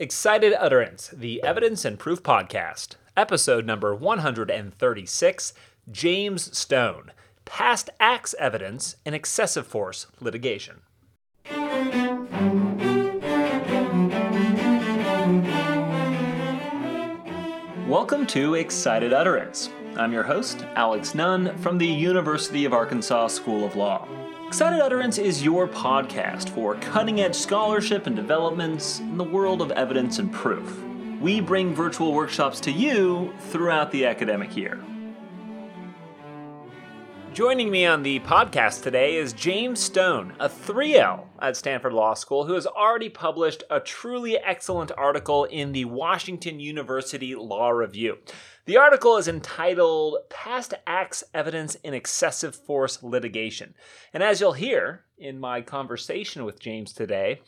Excited Utterance, the Evidence and Proof Podcast, episode number 136 James Stone, Past Acts Evidence in Excessive Force Litigation. Welcome to Excited Utterance. I'm your host, Alex Nunn, from the University of Arkansas School of Law. Excited Utterance is your podcast for cutting edge scholarship and developments in the world of evidence and proof. We bring virtual workshops to you throughout the academic year. Joining me on the podcast today is James Stone, a 3L at Stanford Law School, who has already published a truly excellent article in the Washington University Law Review. The article is entitled Past Acts Evidence in Excessive Force Litigation. And as you'll hear in my conversation with James today,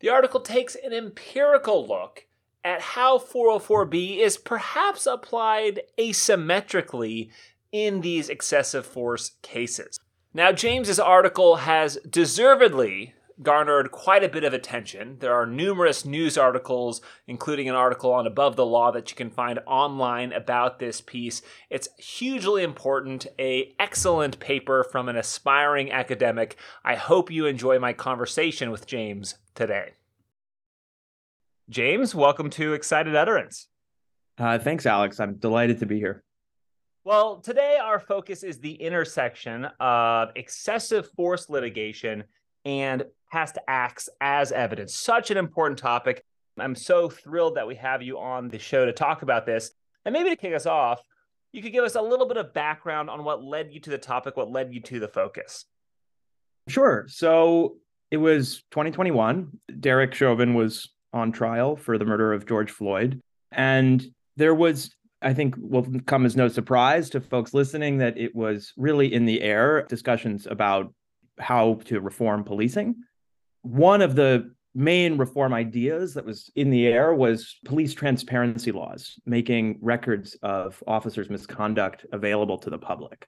the article takes an empirical look at how 404B is perhaps applied asymmetrically in these excessive force cases. Now, James's article has deservedly garnered quite a bit of attention. There are numerous news articles, including an article on Above the Law that you can find online about this piece. It's hugely important, a excellent paper from an aspiring academic. I hope you enjoy my conversation with James today. James, welcome to Excited Utterance. Uh, thanks, Alex. I'm delighted to be here. Well, today our focus is the intersection of excessive force litigation and past acts as evidence. Such an important topic. I'm so thrilled that we have you on the show to talk about this. And maybe to kick us off, you could give us a little bit of background on what led you to the topic, what led you to the focus. Sure. So it was 2021. Derek Chauvin was on trial for the murder of George Floyd. And there was, I think, will come as no surprise to folks listening that it was really in the air discussions about how to reform policing. One of the main reform ideas that was in the air was police transparency laws, making records of officers' misconduct available to the public.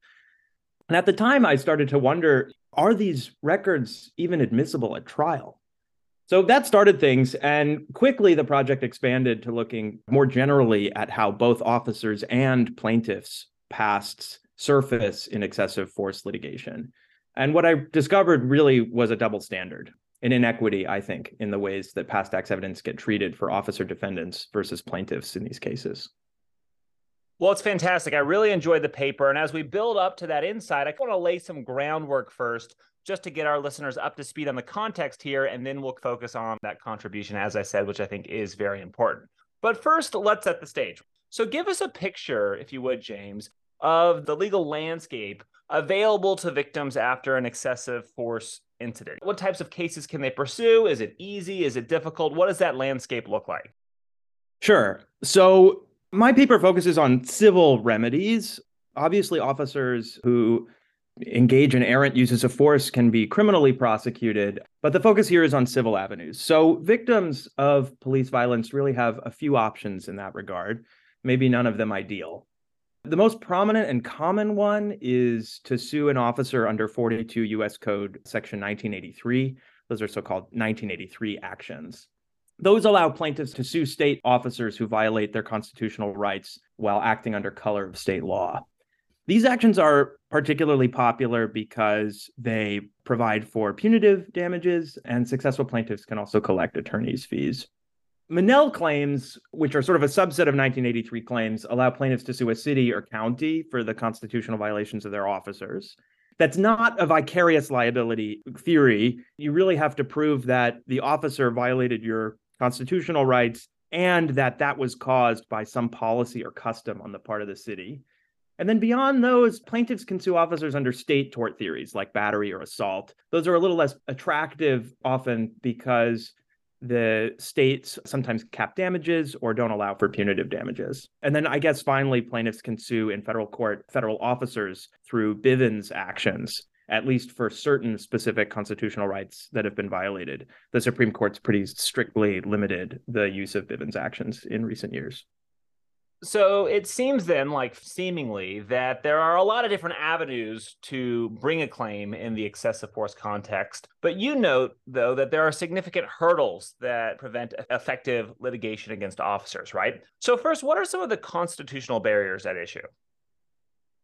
And at the time, I started to wonder are these records even admissible at trial? So that started things, and quickly the project expanded to looking more generally at how both officers and plaintiffs' pasts surface in excessive force litigation. And what I discovered really was a double standard, an inequity, I think, in the ways that past acts evidence get treated for officer defendants versus plaintiffs in these cases. Well, it's fantastic. I really enjoyed the paper. And as we build up to that insight, I want to lay some groundwork first just to get our listeners up to speed on the context here. And then we'll focus on that contribution, as I said, which I think is very important. But first, let's set the stage. So, give us a picture, if you would, James, of the legal landscape available to victims after an excessive force incident? What types of cases can they pursue? Is it easy? Is it difficult? What does that landscape look like? Sure. So, my paper focuses on civil remedies. Obviously, officers who engage in errant uses of force can be criminally prosecuted, but the focus here is on civil avenues. So, victims of police violence really have a few options in that regard, maybe none of them ideal. The most prominent and common one is to sue an officer under 42 US Code Section 1983. Those are so called 1983 actions. Those allow plaintiffs to sue state officers who violate their constitutional rights while acting under color of state law. These actions are particularly popular because they provide for punitive damages, and successful plaintiffs can also collect attorney's fees. Monell claims, which are sort of a subset of 1983 claims, allow plaintiffs to sue a city or county for the constitutional violations of their officers. That's not a vicarious liability theory. You really have to prove that the officer violated your constitutional rights and that that was caused by some policy or custom on the part of the city. And then beyond those, plaintiffs can sue officers under state tort theories like battery or assault. Those are a little less attractive often because the states sometimes cap damages or don't allow for punitive damages. And then I guess finally, plaintiffs can sue in federal court federal officers through Bivens actions, at least for certain specific constitutional rights that have been violated. The Supreme Court's pretty strictly limited the use of Bivens actions in recent years. So it seems then, like seemingly, that there are a lot of different avenues to bring a claim in the excessive force context. But you note, though, that there are significant hurdles that prevent effective litigation against officers, right? So, first, what are some of the constitutional barriers at issue?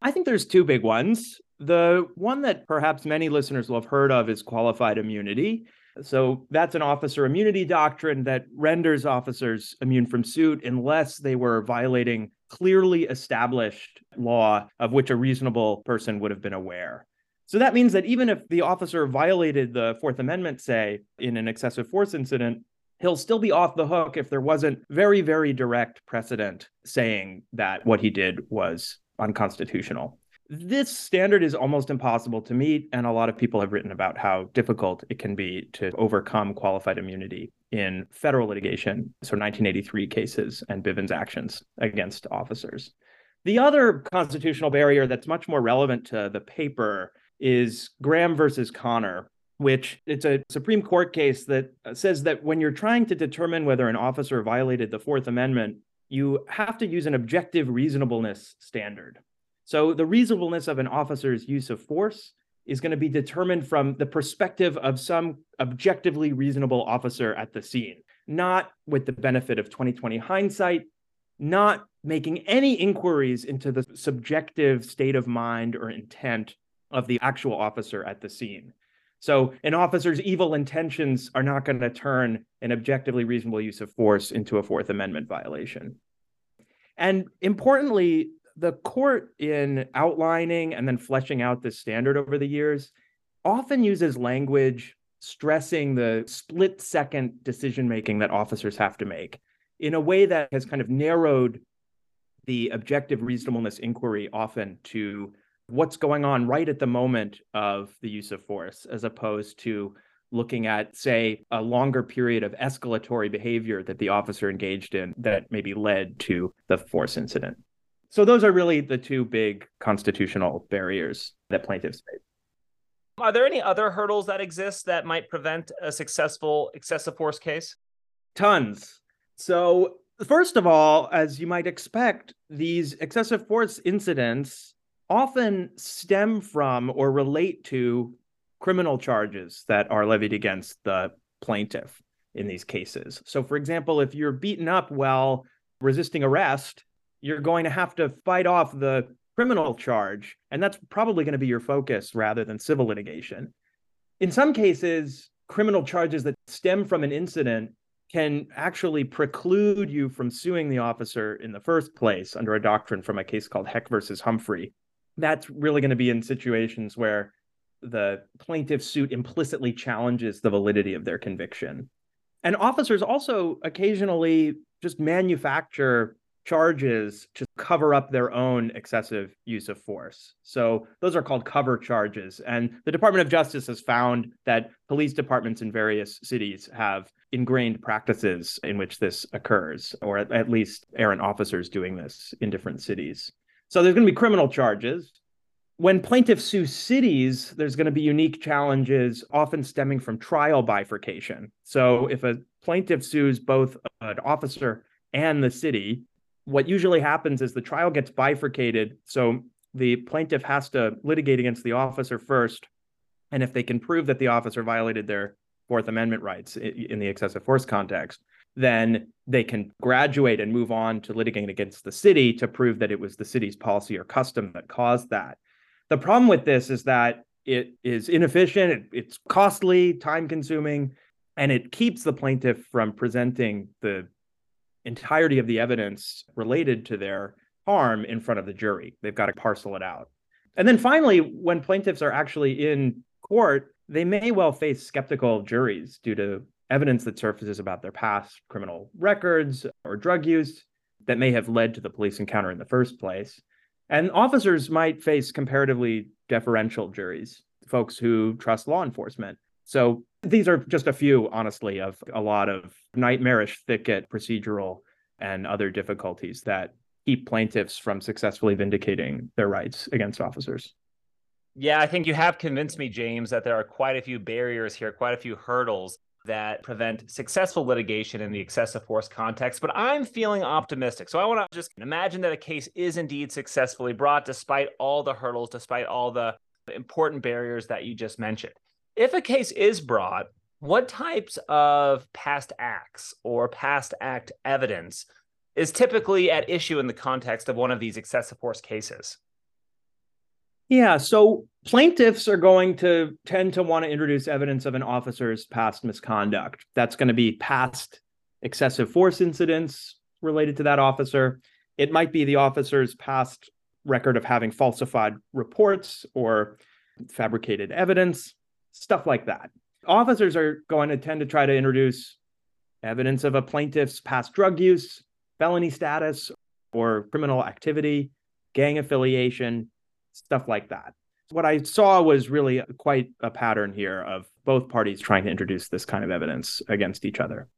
I think there's two big ones. The one that perhaps many listeners will have heard of is qualified immunity. So that's an officer immunity doctrine that renders officers immune from suit unless they were violating clearly established law of which a reasonable person would have been aware. So that means that even if the officer violated the Fourth Amendment, say, in an excessive force incident, he'll still be off the hook if there wasn't very, very direct precedent saying that what he did was unconstitutional. This standard is almost impossible to meet, and a lot of people have written about how difficult it can be to overcome qualified immunity in federal litigation, so 1983 cases and Bivens actions against officers. The other constitutional barrier that's much more relevant to the paper is Graham versus Connor, which it's a Supreme Court case that uh, says that when you're trying to determine whether an officer violated the Fourth Amendment, you have to use an objective reasonableness standard. So the reasonableness of an officer's use of force is going to be determined from the perspective of some objectively reasonable officer at the scene, not with the benefit of 2020 hindsight, not making any inquiries into the subjective state of mind or intent of the actual officer at the scene. So, an officer's evil intentions are not going to turn an objectively reasonable use of force into a Fourth Amendment violation. And importantly, the court in outlining and then fleshing out this standard over the years often uses language stressing the split second decision making that officers have to make in a way that has kind of narrowed the objective reasonableness inquiry often to what's going on right at the moment of the use of force as opposed to looking at say a longer period of escalatory behavior that the officer engaged in that maybe led to the force incident so those are really the two big constitutional barriers that plaintiffs face. Are there any other hurdles that exist that might prevent a successful excessive force case? Tons. So, first of all, as you might expect, these excessive force incidents often stem from or relate to criminal charges that are levied against the plaintiff in these cases. So, for example, if you're beaten up while resisting arrest, you're going to have to fight off the criminal charge. And that's probably going to be your focus rather than civil litigation. In some cases, criminal charges that stem from an incident can actually preclude you from suing the officer in the first place under a doctrine from a case called Heck versus Humphrey. That's really going to be in situations where the plaintiff's suit implicitly challenges the validity of their conviction. And officers also occasionally just manufacture charges to cover up their own excessive use of force. So those are called cover charges. And the Department of Justice has found that police departments in various cities have ingrained practices in which this occurs, or at, least errant officers doing this in different cities. So there's going to be criminal charges. When plaintiffs sue cities, there's going to be unique challenges, often stemming from trial bifurcation. So if a plaintiff sues both an officer and the city, what usually happens is the trial gets bifurcated. So the plaintiff has to litigate against the officer first. And if they can prove that the officer violated their Fourth Amendment rights in the excessive force context, then they can graduate and move on to litigating against the city to prove that it was the city's policy or custom that caused that. The problem with this is that it is inefficient, it's costly, time consuming, and it keeps the plaintiff from presenting the entirety of the evidence related to their harm in front of the jury. They've got to parcel it out. And then finally, when plaintiffs are actually in court, they may well face skeptical juries due to evidence that surfaces about their past criminal records or drug use that may have led to the police encounter in the first place. And officers might face comparatively deferential juries, folks who trust law enforcement. So these are just a few, honestly, of a lot of nightmarish thicket procedural and other difficulties that keep plaintiffs from successfully vindicating their rights against officers. Yeah, I think you have convinced me, James, that there are quite a few barriers here, quite a few hurdles. that prevent successful litigation in the excessive force context, but I'm feeling optimistic. So I want to just imagine that a case is indeed successfully brought despite all the hurdles, despite all the important barriers that you just mentioned. If a case is brought, what types of past acts or past act evidence is typically at issue in the context of one of these excessive force cases? Yeah, so plaintiffs are going to tend to want to introduce evidence of an officer's past misconduct. That's going to be past excessive force incidents related to that officer. It might be the officer's past record of having falsified reports or fabricated evidence, stuff like that. Officers are going to tend to try to introduce evidence of a plaintiff's past drug use, felony status, or criminal activity, gang affiliation, stuff like that. What I saw was really quite a pattern here of both parties trying to introduce this kind of evidence against each other.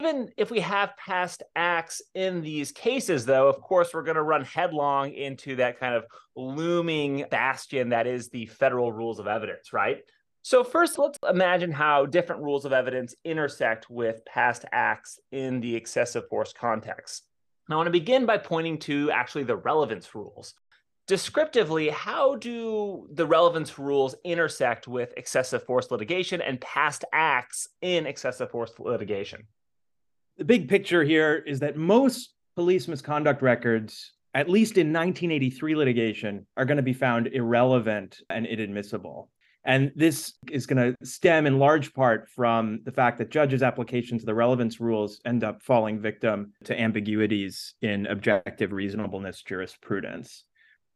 Even if we have past acts in these cases, though, of course, we're going to run headlong into that kind of looming bastion that is the federal rules of evidence, right? So, first, let's imagine how different rules of evidence intersect with past acts in the excessive force context. I want to begin by pointing to actually the relevance rules descriptively, how do the relevance rules intersect with excessive force litigation and past acts in excessive force litigation? The big picture here is that most police misconduct records, at least in 1983 litigation, are going to be found irrelevant and inadmissible. And this is going to stem in large part from the fact that judges' applications of the relevance rules end up falling victim to ambiguities in objective reasonableness jurisprudence.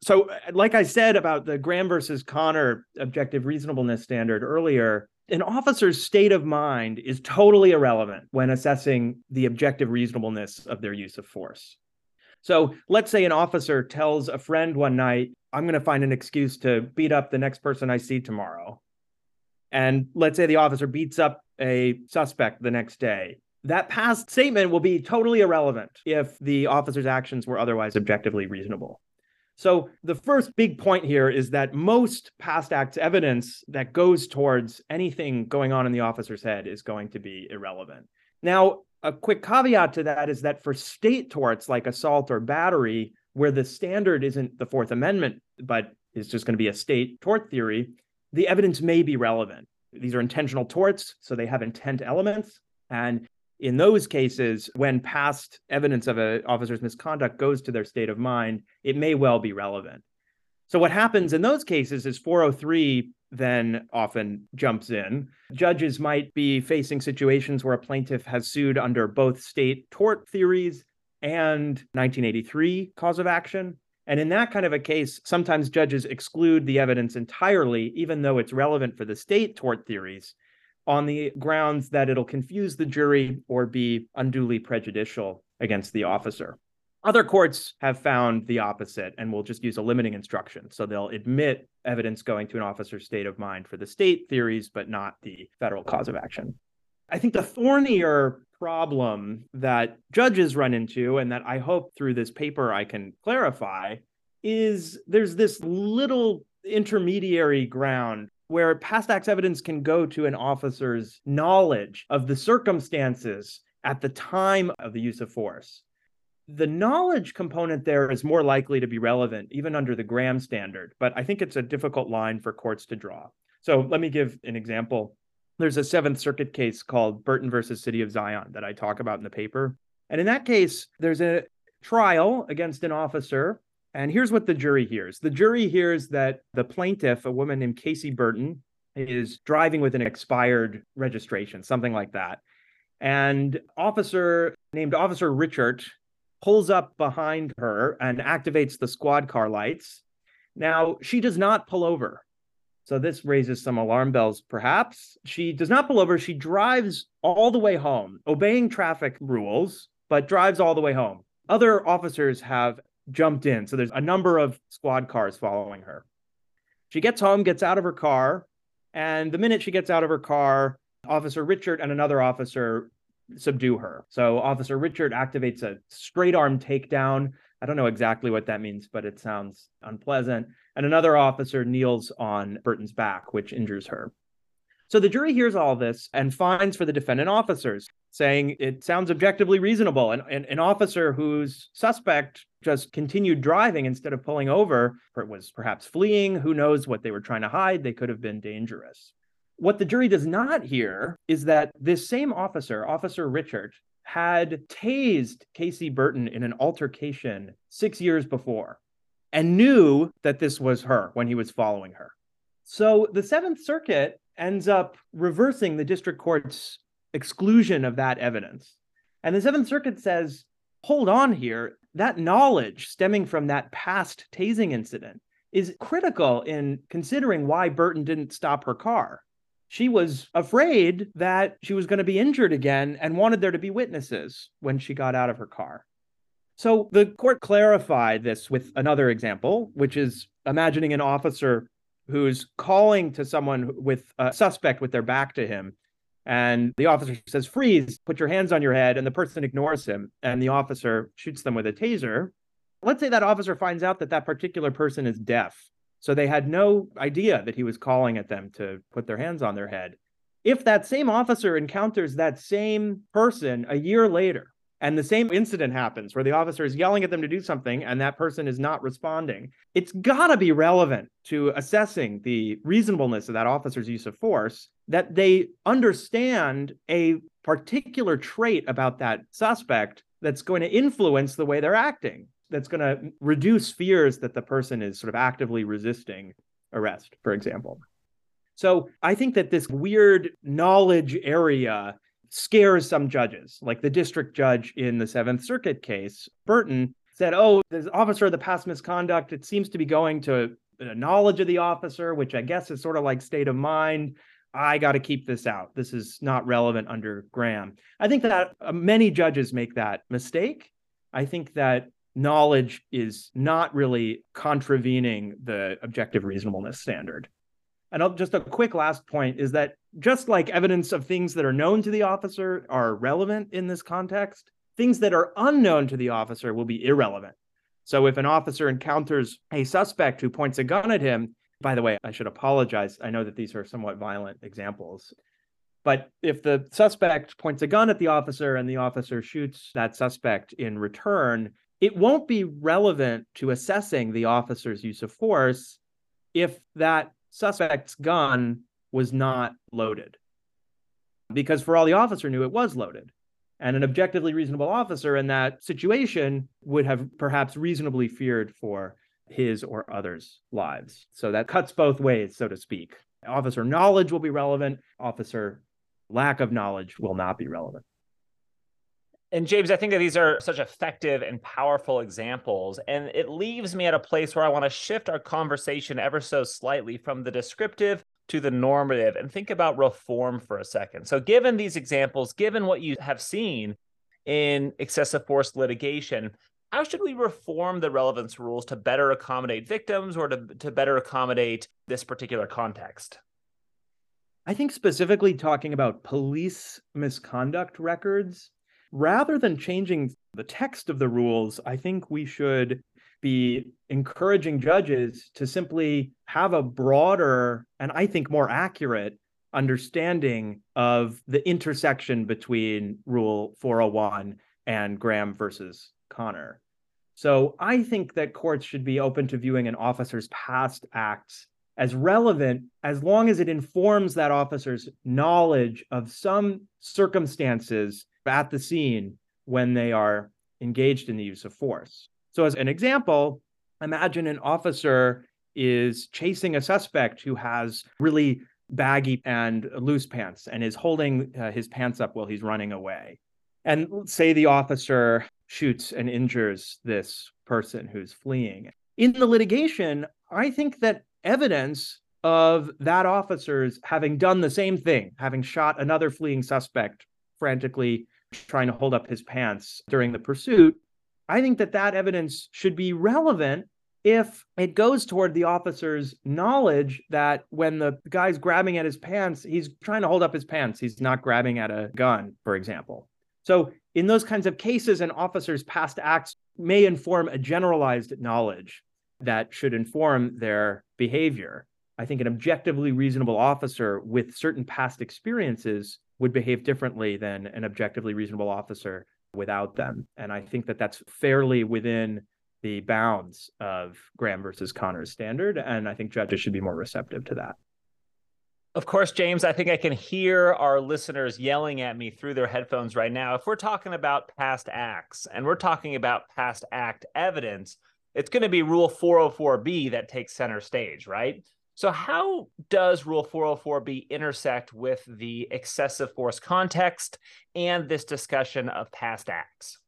So like i said about the graham versus connor objective reasonableness standard earlier an officer's state of mind is totally irrelevant when assessing the objective reasonableness of their use of force. So let's say an officer tells a friend one night i'm going to find an excuse to beat up the next person i see tomorrow. And let's say the officer beats up a suspect the next day. That past statement will be totally irrelevant if the officer's actions were otherwise objectively reasonable. So, the first big point here is that most past acts evidence that goes towards anything going on in the officer's head is going to be irrelevant. Now, a quick caveat to that is that for state torts like assault or battery, where the standard isn't the Fourth Amendment, but is just going to be a state tort theory, the evidence may be relevant. These are intentional torts, so they have intent elements. And in those cases, when past evidence of an officer's misconduct goes to their state of mind, it may well be relevant. So, what happens in those cases is 403 then often jumps in. Judges might be facing situations where a plaintiff has sued under both state tort theories and 1983 cause of action. And in that kind of a case, sometimes judges exclude the evidence entirely, even though it's relevant for the state tort theories, on the grounds that it'll confuse the jury or be unduly prejudicial against the officer. Other courts have found the opposite and will just use a limiting instruction. So they'll admit evidence going to an officer's state of mind for the state theories, but not the federal cause of action. I think the thornier problem that judges run into, and that I hope through this paper I can clarify, is there's this little intermediary ground where past acts evidence can go to an officer's knowledge of the circumstances at the time of the use of force. The knowledge component there is more likely to be relevant, even under the Graham standard, but I think it's a difficult line for courts to draw. So let me give an example. There's a Seventh Circuit case called Burton versus City of Zion that I talk about in the paper. And in that case, there's a trial against an officer and here's what the jury hears the jury hears that the plaintiff, a woman named Casey Burton, is driving with an expired registration, something like that. And officer named Officer Richard pulls up behind her and activates the squad car lights. Now, she does not pull over. So this raises some alarm bells, perhaps. She does not pull over. She drives all the way home, obeying traffic rules, but drives all the way home. Other officers have jumped in. So there's a number of squad cars following her. She gets home, gets out of her car, and the minute she gets out of her car, Officer Richard and another officer subdue her. So Officer Richard activates a straight arm takedown. I don't know exactly what that means, but it sounds unpleasant. And another officer kneels on Burton's back, which injures her. So the jury hears all this and finds for the defendant officers, saying it sounds objectively reasonable. And, and an officer whose suspect just continued driving instead of pulling over, or was perhaps fleeing, who knows what they were trying to hide, they could have been dangerous. What the jury does not hear is that this same officer, Officer Richard, had tased Casey Burton in an altercation six years before and knew that this was her when he was following her. So the Seventh Circuit ends up reversing the district court's exclusion of that evidence. And the Seventh Circuit says, hold on here. That knowledge stemming from that past tasing incident is critical in considering why Burton didn't stop her car. She was afraid that she was going to be injured again and wanted there to be witnesses when she got out of her car. So the court clarified this with another example, which is imagining an officer who's calling to someone with a suspect with their back to him. And the officer says, Freeze, put your hands on your head. And the person ignores him. And the officer shoots them with a taser. Let's say that officer finds out that that particular person is deaf. So they had no idea that he was calling at them to put their hands on their head. If that same officer encounters that same person a year later, and the same incident happens where the officer is yelling at them to do something and that person is not responding, it's got to be relevant to assessing the reasonableness of that officer's use of force that they understand a particular trait about that suspect that's going to influence the way they're acting, that's going to reduce fears that the person is sort of actively resisting arrest, for example. So I think that this weird knowledge area scares some judges, like the district judge in the Seventh Circuit case, Burton, said, Oh, the officer of the past misconduct, it seems to be going to knowledge of the officer, which I guess is sort of like state of mind. I got to keep this out. This is not relevant under Graham. I think that uh, many judges make that mistake. I think that knowledge is not really contravening the objective reasonableness standard. And I'll, just a quick last point is that just like evidence of things that are known to the officer are relevant in this context, things that are unknown to the officer will be irrelevant. So if an officer encounters a suspect who points a gun at him, by the way, I should apologize. I know that these are somewhat violent examples. But if the suspect points a gun at the officer and the officer shoots that suspect in return, it won't be relevant to assessing the officer's use of force if that suspect's gun was not loaded. Because for all the officer knew, it was loaded. And an objectively reasonable officer in that situation would have perhaps reasonably feared for his or others' lives. So that cuts both ways, so to speak. Officer knowledge will be relevant, officer lack of knowledge will not be relevant. And James, I think that these are such effective and powerful examples. And it leaves me at a place where I want to shift our conversation ever so slightly from the descriptive to the normative and think about reform for a second. So, given these examples, given what you have seen in excessive force litigation, how should we reform the relevance rules to better accommodate victims or to, to better accommodate this particular context? I think specifically talking about police misconduct records rather than changing the text of the rules, I think we should be encouraging judges to simply have a broader and I think more accurate understanding of the intersection between Rule 401 and Graham versus Connor. So I think that courts should be open to viewing an officer's past acts as relevant as long as it informs that officer's knowledge of some circumstances at the scene when they are engaged in the use of force. So, as an example, imagine an officer is chasing a suspect who has really baggy and loose pants and is holding uh, his pants up while he's running away. And say the officer shoots and injures this person who's fleeing. In the litigation, I think that evidence of that officer's having done the same thing, having shot another fleeing suspect frantically trying to hold up his pants during the pursuit, I think that that evidence should be relevant if it goes toward the officer's knowledge that when the guy's grabbing at his pants, he's trying to hold up his pants. He's not grabbing at a gun, for example. So, in those kinds of cases, an officer's past acts may inform a generalized knowledge that should inform their behavior. I think an objectively reasonable officer with certain past experiences would behave differently than an objectively reasonable officer without them. And I think that that's fairly within the bounds of Graham versus Connor's standard. And I think judges should be more receptive to that. Of course, James, I think I can hear our listeners yelling at me through their headphones right now. If we're talking about past acts and we're talking about past act evidence, it's going to be Rule 404B that takes center stage, right? So, how does Rule 404B intersect with the excessive force context and this discussion of past acts?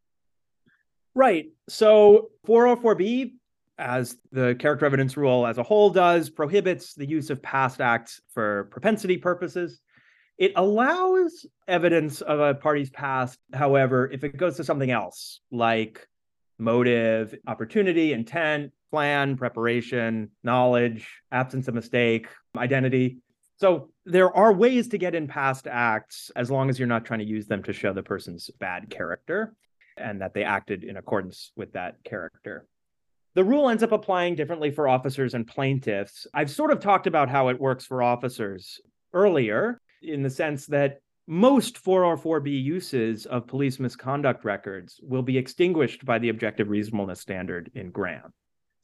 Right. So, 404B, as the character evidence rule as a whole does, prohibits the use of past acts for propensity purposes. It allows evidence of a party's past, however, if it goes to something else, like motive, opportunity, intent, plan, preparation, knowledge, absence of mistake, identity. So there are ways to get in past acts as long as you're not trying to use them to show the person's bad character and that they acted in accordance with that character. The rule ends up applying differently for officers and plaintiffs. I've sort of talked about how it works for officers earlier in the sense that most 404B uses of police misconduct records will be extinguished by the objective reasonableness standard in Graham.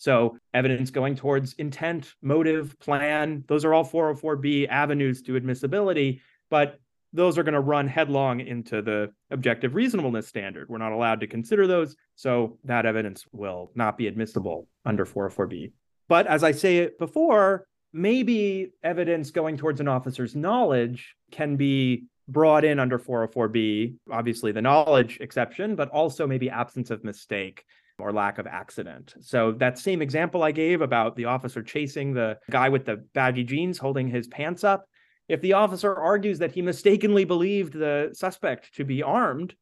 So, evidence going towards intent, motive, plan, those are all 404B avenues to admissibility, but those are going to run headlong into the objective reasonableness standard. We're not allowed to consider those. So, that evidence will not be admissible under 404B. But as I say it before, maybe evidence going towards an officer's knowledge can be brought in under 404B, obviously the knowledge exception, but also maybe absence of mistake or lack of accident. So that same example I gave about the officer chasing the guy with the baggy jeans holding his pants up, if the officer argues that he mistakenly believed the suspect to be armed,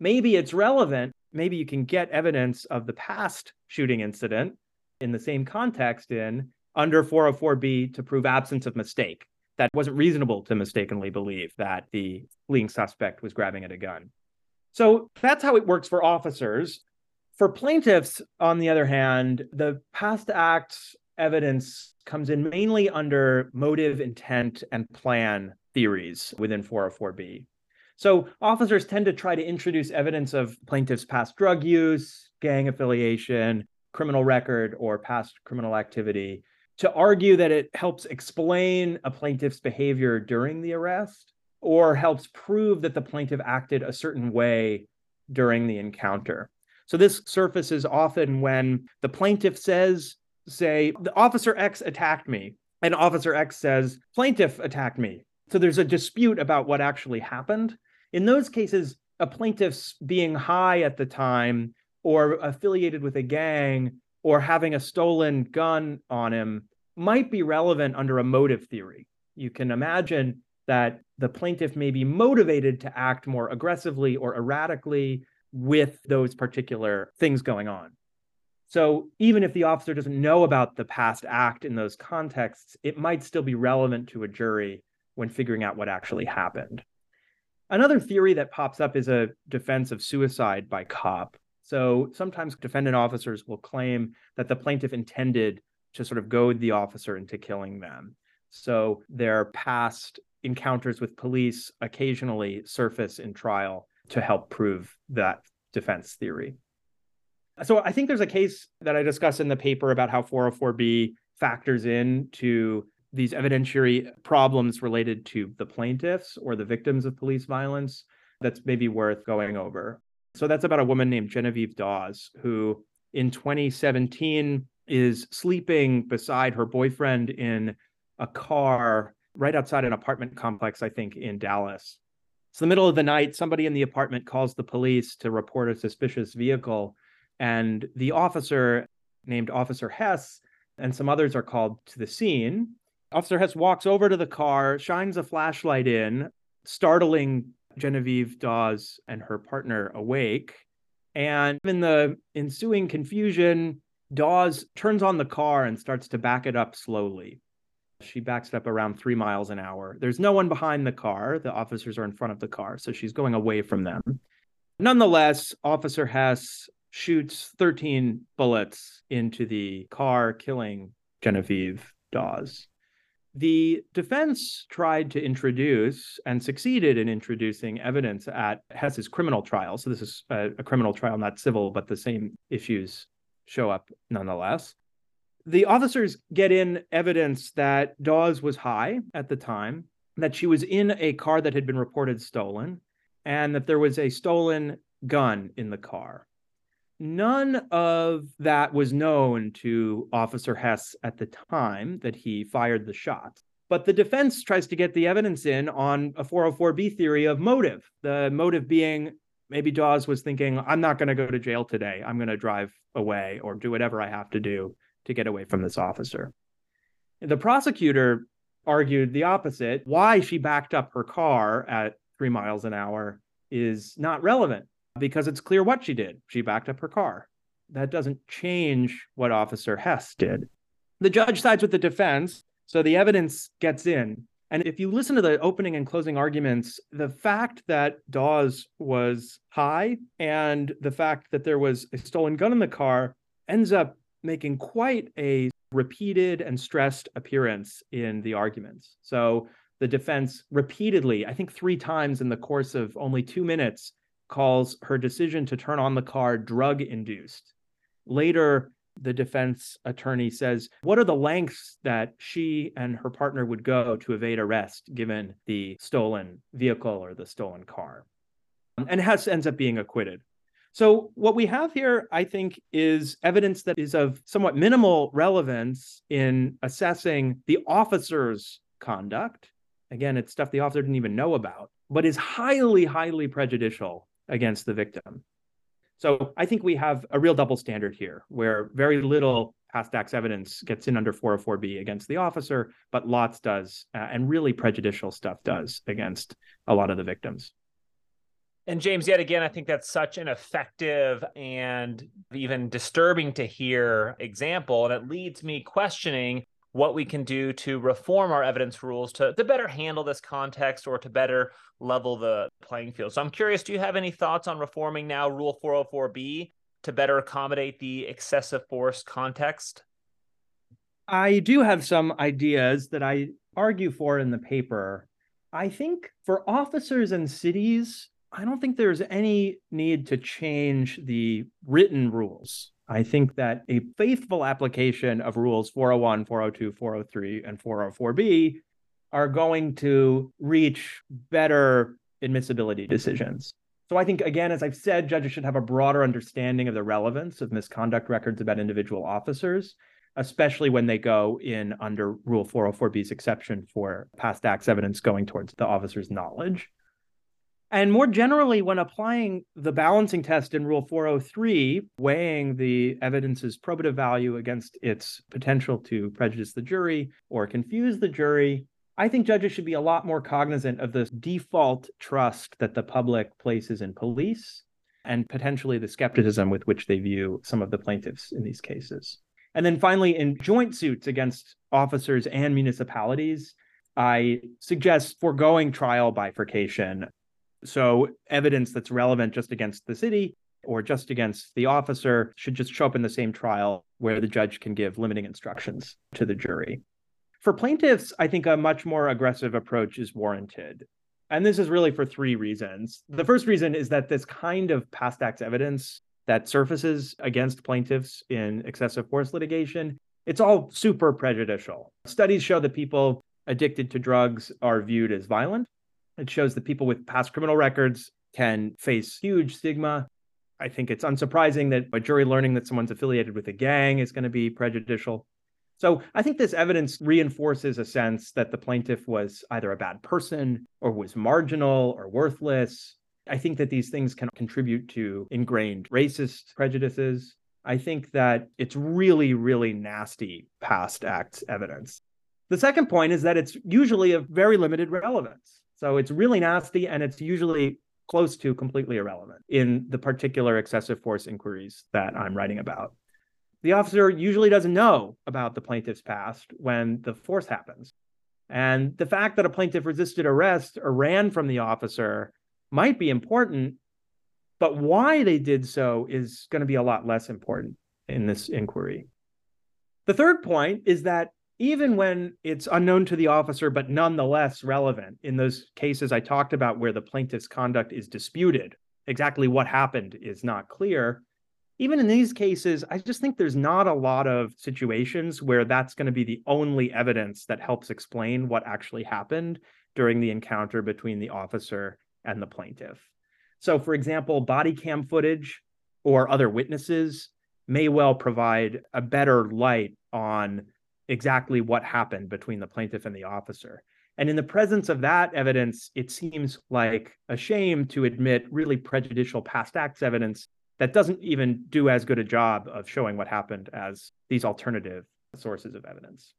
maybe it's relevant. Maybe you can get evidence of the past shooting incident in the same context in under 404B to prove absence of mistake. That wasn't reasonable to mistakenly believe that the fleeing suspect was grabbing at a gun. So that's how it works for officers. For plaintiffs, on the other hand, the past acts evidence comes in mainly under motive, intent, and plan theories within 404B. So officers tend to try to introduce evidence of plaintiffs' past drug use, gang affiliation, criminal record, or past criminal activity to argue that it helps explain a plaintiff's behavior during the arrest or helps prove that the plaintiff acted a certain way during the encounter. So this surfaces often when the plaintiff says, say, the officer X attacked me, and officer X says, plaintiff attacked me. So there's a dispute about what actually happened. In those cases, a plaintiff's being high at the time or affiliated with a gang or having a stolen gun on him might be relevant under a motive theory. You can imagine that the plaintiff may be motivated to act more aggressively or erratically with those particular things going on. So even if the officer doesn't know about the past act in those contexts, it might still be relevant to a jury when figuring out what actually happened. Another theory that pops up is a defense of suicide by cop. So sometimes defendant officers will claim that the plaintiff intended to sort of goad the officer into killing them. So their past encounters with police occasionally surface in trial to help prove that defense theory. So I think there's a case that I discuss in the paper about how 404B factors in to these evidentiary problems related to the plaintiffs or the victims of police violence that's maybe worth going over. So that's about a woman named Genevieve Dawes who in 2017 is sleeping beside her boyfriend in a car right outside an apartment complex I think in Dallas. It's the middle of the night. Somebody in the apartment calls the police to report a suspicious vehicle. And the officer, named Officer Hess, and some others are called to the scene. Officer Hess walks over to the car, shines a flashlight in, startling Genevieve Dawes and her partner awake. And in the ensuing confusion, Dawes turns on the car and starts to back it up slowly. She backs up around three miles an hour. There's no one behind the car. The officers are in front of the car. So she's going away from them. Nonetheless, Officer Hess shoots 13 bullets into the car, killing Genevieve Dawes. The defense tried to introduce and succeeded in introducing evidence at Hess's criminal trial. So, this is a, a, criminal trial, not civil, but the same issues show up nonetheless. The officers get in evidence that Dawes was high at the time, that she was in a car that had been reported stolen, and that there was a stolen gun in the car. None of that was known to Officer Hess at the time that he fired the shot. But the defense tries to get the evidence in on a 404B theory of motive. The motive being maybe Dawes was thinking, I'm not going to go to jail today. I'm going to drive away or do whatever I have to do to get away from this officer. The prosecutor argued the opposite. Why she backed up her car at three miles an hour is not relevant because it's clear what she did. She backed up her car. That doesn't change what Officer Hess did. The judge sides with the defense, so the evidence gets in. And if you listen to the opening and closing arguments, the fact that Dawes was high and the fact that there was a stolen gun in the car ends up making quite a repeated and stressed appearance in the arguments. So the defense repeatedly, I think three times in the course of only two minutes, calls her decision to turn on the car drug induced. Later, the defense attorney says, What are the lengths that she and her partner would go to evade arrest given the stolen vehicle or the stolen car? Um, and Hess ends up being acquitted. So, what we have here, I think, is evidence that is of somewhat minimal relevance in assessing the officer's conduct. Again, it's stuff the officer didn't even know about, but is highly, highly prejudicial against the victim. So I think we have a real double standard here where very little past acts evidence gets in under 404B against the officer, but lots does, uh, and really prejudicial stuff does against a lot of the victims. And James, yet again, I think that's such an effective and even disturbing to hear example. And it leads me questioning what we can do to reform our evidence rules to, to better handle this context or to better level the playing field. So I'm curious, do you have any thoughts on reforming now Rule 404B to better accommodate the excessive force context? I do have some ideas that I argue for in the paper. I think for officers and cities, I don't think there's any need to change the written rules. I think that a faithful application of rules 401, 402, 403, and 404B are going to reach better admissibility decisions. So I think, again, as I've said, judges should have a broader understanding of the relevance of misconduct records about individual officers, especially when they go in under Rule 404B's exception for past acts evidence going towards the officer's knowledge. And more generally, when applying the balancing test in Rule 403, weighing the evidence's probative value against its potential to prejudice the jury or confuse the jury, I think judges should be a lot more cognizant of the default trust that the public places in police and potentially the skepticism with which they view some of the plaintiffs in these cases. And then finally, in joint suits against officers and municipalities, I suggest foregoing trial bifurcation so evidence that's relevant just against the city or just against the officer should just show up in the same trial where the judge can give limiting instructions to the jury. For plaintiffs, I think a much more aggressive approach is warranted. And this is really for three reasons. The first reason is that this kind of past acts evidence that surfaces against plaintiffs in excessive force litigation, it's all super prejudicial. Studies show that people addicted to drugs are viewed as violent it shows that people with past criminal records can face huge stigma. I think it's unsurprising that a jury learning that someone's affiliated with a gang is going to be prejudicial. So I think this evidence reinforces a sense that the plaintiff was either a bad person or was marginal or worthless. I think that these things can contribute to ingrained racist prejudices. I think that it's really, really nasty past acts evidence. The second point is that it's usually of very limited relevance. So it's really nasty and it's usually close to completely irrelevant in the particular excessive force inquiries that I'm writing about. The officer usually doesn't know about the plaintiff's past when the force happens. And the fact that a plaintiff resisted arrest or ran from the officer might be important, but why they did so is going to be a lot less important in this inquiry. The third point is that even when it's unknown to the officer, but nonetheless relevant in those cases I talked about where the plaintiff's conduct is disputed, exactly what happened is not clear. Even in these cases, I just think there's not a lot of situations where that's going to be the only evidence that helps explain what actually happened during the encounter between the officer and the plaintiff. So, for example, body cam footage or other witnesses may well provide a better light on exactly what happened between the plaintiff and the officer. And in the presence of that evidence, it seems like a shame to admit really prejudicial past acts evidence that doesn't even do as good a job of showing what happened as these alternative sources of evidence.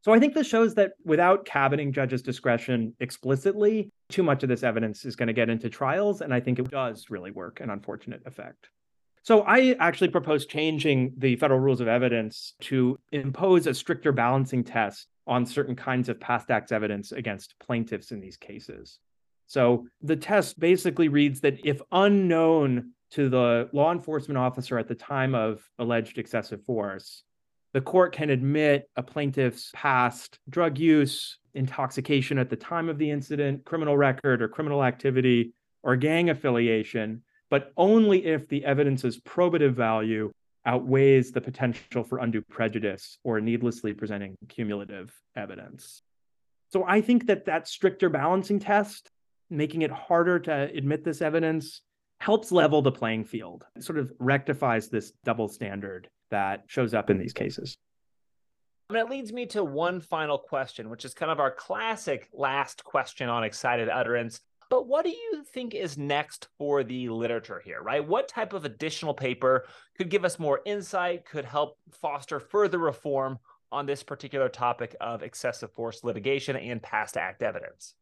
So I think this shows that without cabining judges' discretion explicitly, too much of this evidence is going to get into trials. And I think it does really work an unfortunate effect. So I actually propose changing the federal rules of evidence to impose a stricter balancing test on certain kinds of past acts evidence against plaintiffs in these cases. So the test basically reads that if unknown to the law enforcement officer at the time of alleged excessive force, the court can admit a plaintiff's past drug use, intoxication at the time of the incident, criminal record or criminal activity, or gang affiliation but only if the evidence's probative value outweighs the potential for undue prejudice or needlessly presenting cumulative evidence. So I think that that stricter balancing test, making it harder to admit this evidence, helps level the playing field. It sort of rectifies this double standard that shows up in these cases. And it leads me to one final question, which is kind of our classic last question on excited utterance. But what do you think is next for the literature here, right? What type of additional paper could give us more insight, could help foster further reform on this particular topic of excessive force litigation and past act evidence?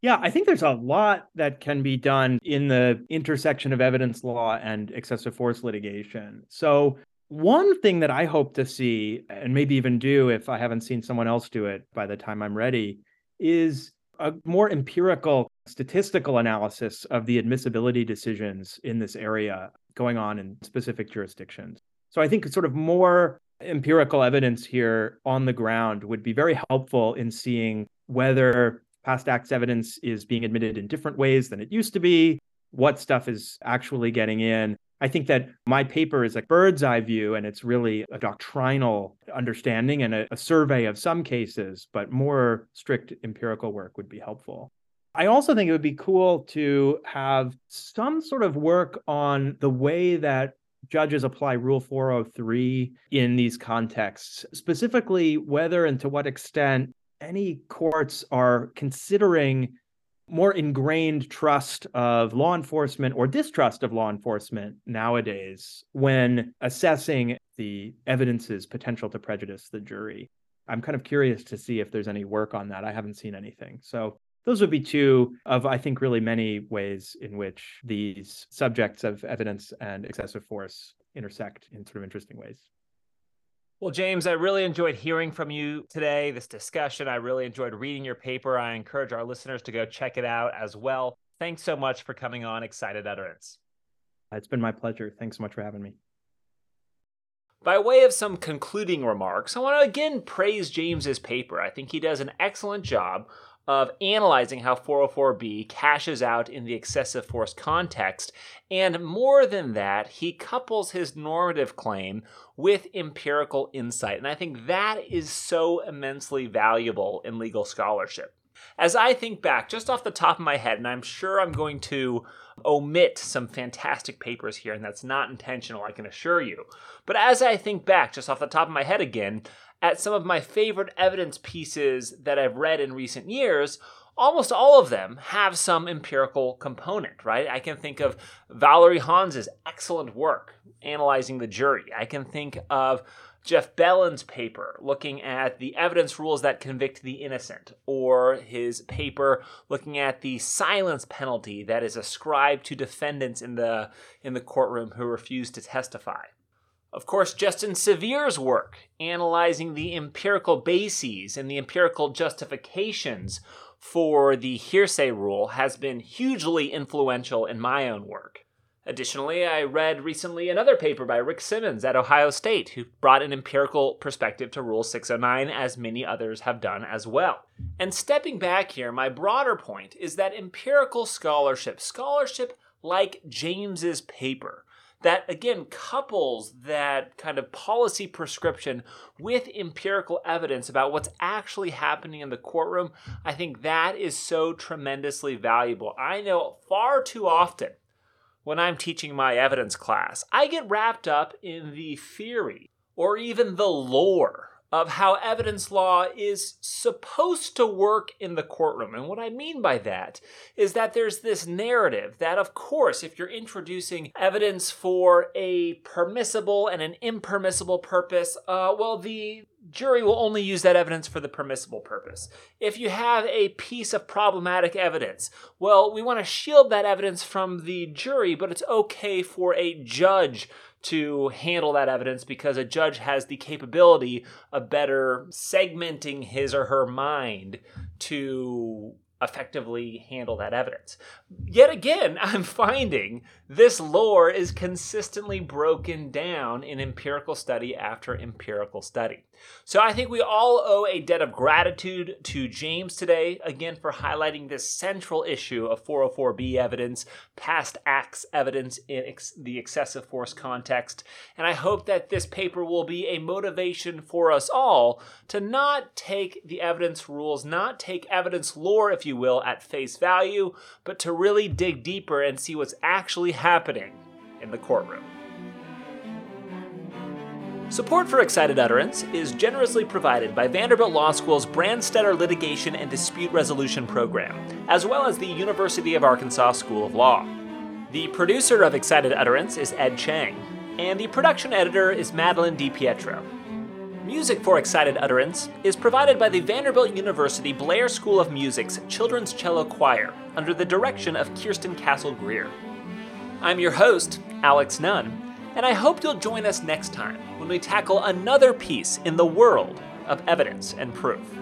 Yeah, I think there's a lot that can be done in the intersection of evidence law and excessive force litigation. So, one thing that I hope to see, and maybe even do if I haven't seen someone else do it by the time I'm ready, is a more empirical statistical analysis of the admissibility decisions in this area going on in specific jurisdictions. So I think sort of more empirical evidence here on the ground would be very helpful in seeing whether past acts evidence is being admitted in different ways than it used to be, what stuff is actually getting in, I think that my paper is a bird's eye view and it's really a doctrinal understanding and a, a, survey of some cases, but more strict empirical work would be helpful. I also think it would be cool to have some sort of work on the way that judges apply Rule 403 in these contexts, specifically whether and to what extent any courts are considering more ingrained trust of law enforcement or distrust of law enforcement nowadays when assessing the evidence's potential to prejudice the jury. I'm kind of curious to see if there's any work on that. I haven't seen anything. So those would be two of, I think, really many ways in which these subjects of evidence and excessive force intersect in sort of interesting ways. Well, James, I really enjoyed hearing from you today, this discussion. I really enjoyed reading your paper. I encourage our listeners to go check it out as well. Thanks so much for coming on Excited Utterance. It's been my pleasure. Thanks so much for having me. By way of some concluding remarks, I want to again praise James's paper. I think he does an excellent job of analyzing how 404B cashes out in the excessive force context. And more than that, he couples his normative claim with empirical insight. And I think that is so immensely valuable in legal scholarship. As I think back, just off the top of my head, and I'm sure I'm going to omit some fantastic papers here, and that's not intentional, I can assure you. But as I think back, just off the top of my head again, at some of my favorite evidence pieces that I've read in recent years, almost all of them have some empirical component, right? I can think of Valerie Hans's excellent work analyzing the jury. I can think of Jeff Bellin's paper looking at the evidence rules that convict the innocent, or his paper looking at the silence penalty that is ascribed to defendants in the in the courtroom who refuse to testify. Of course, Justin Sevier's work analyzing the empirical bases and the empirical justifications for the hearsay rule has been hugely influential in my own work. Additionally, I read recently another paper by Ric Simmons at Ohio State, who brought an empirical perspective to Rule 609, as many others have done as well. And stepping back here, my broader point is that empirical scholarship, scholarship like James's paper, that again couples that kind of policy prescription with empirical evidence about what's actually happening in the courtroom, I think that is so tremendously valuable. I know far too often when I'm teaching my evidence class, I get wrapped up in the theory or even the lore of how evidence law is supposed to work in the courtroom. And what I mean by that is that there's this narrative that, of course, if you're introducing evidence for a permissible and an impermissible purpose, uh, well, the jury will only use that evidence for the permissible purpose. If you have a piece of problematic evidence, well, we want to shield that evidence from the jury, but it's okay for a judge to handle that evidence because a judge has the capability of better segmenting his or her mind to effectively handle that evidence. Yet again, I'm finding this lore is consistently broken down in empirical study after empirical study. So I think we all owe a debt of gratitude to James today, again, for highlighting this central issue of 404B evidence, past acts evidence in ex- the excessive force context. And I hope that this paper will be a motivation for us all to not take the evidence rules, not take evidence lore, if you will, at face value, but to really dig deeper and see what's actually happening in the courtroom. Support for Excited Utterance is generously provided by Vanderbilt Law School's Branstetter Litigation and Dispute Resolution Program, as well as the University of Arkansas School of Law. The producer of Excited Utterance is Ed Chang, and the production editor is Madeline DiPietro. Music for Excited Utterance is provided by the Vanderbilt University Blair School of Music's Children's Cello Choir under the direction of Kirsten Cassel Greer. I'm your host, Alex Nunn, and I hope you'll join us next time when we tackle another piece in the world of evidence and proof.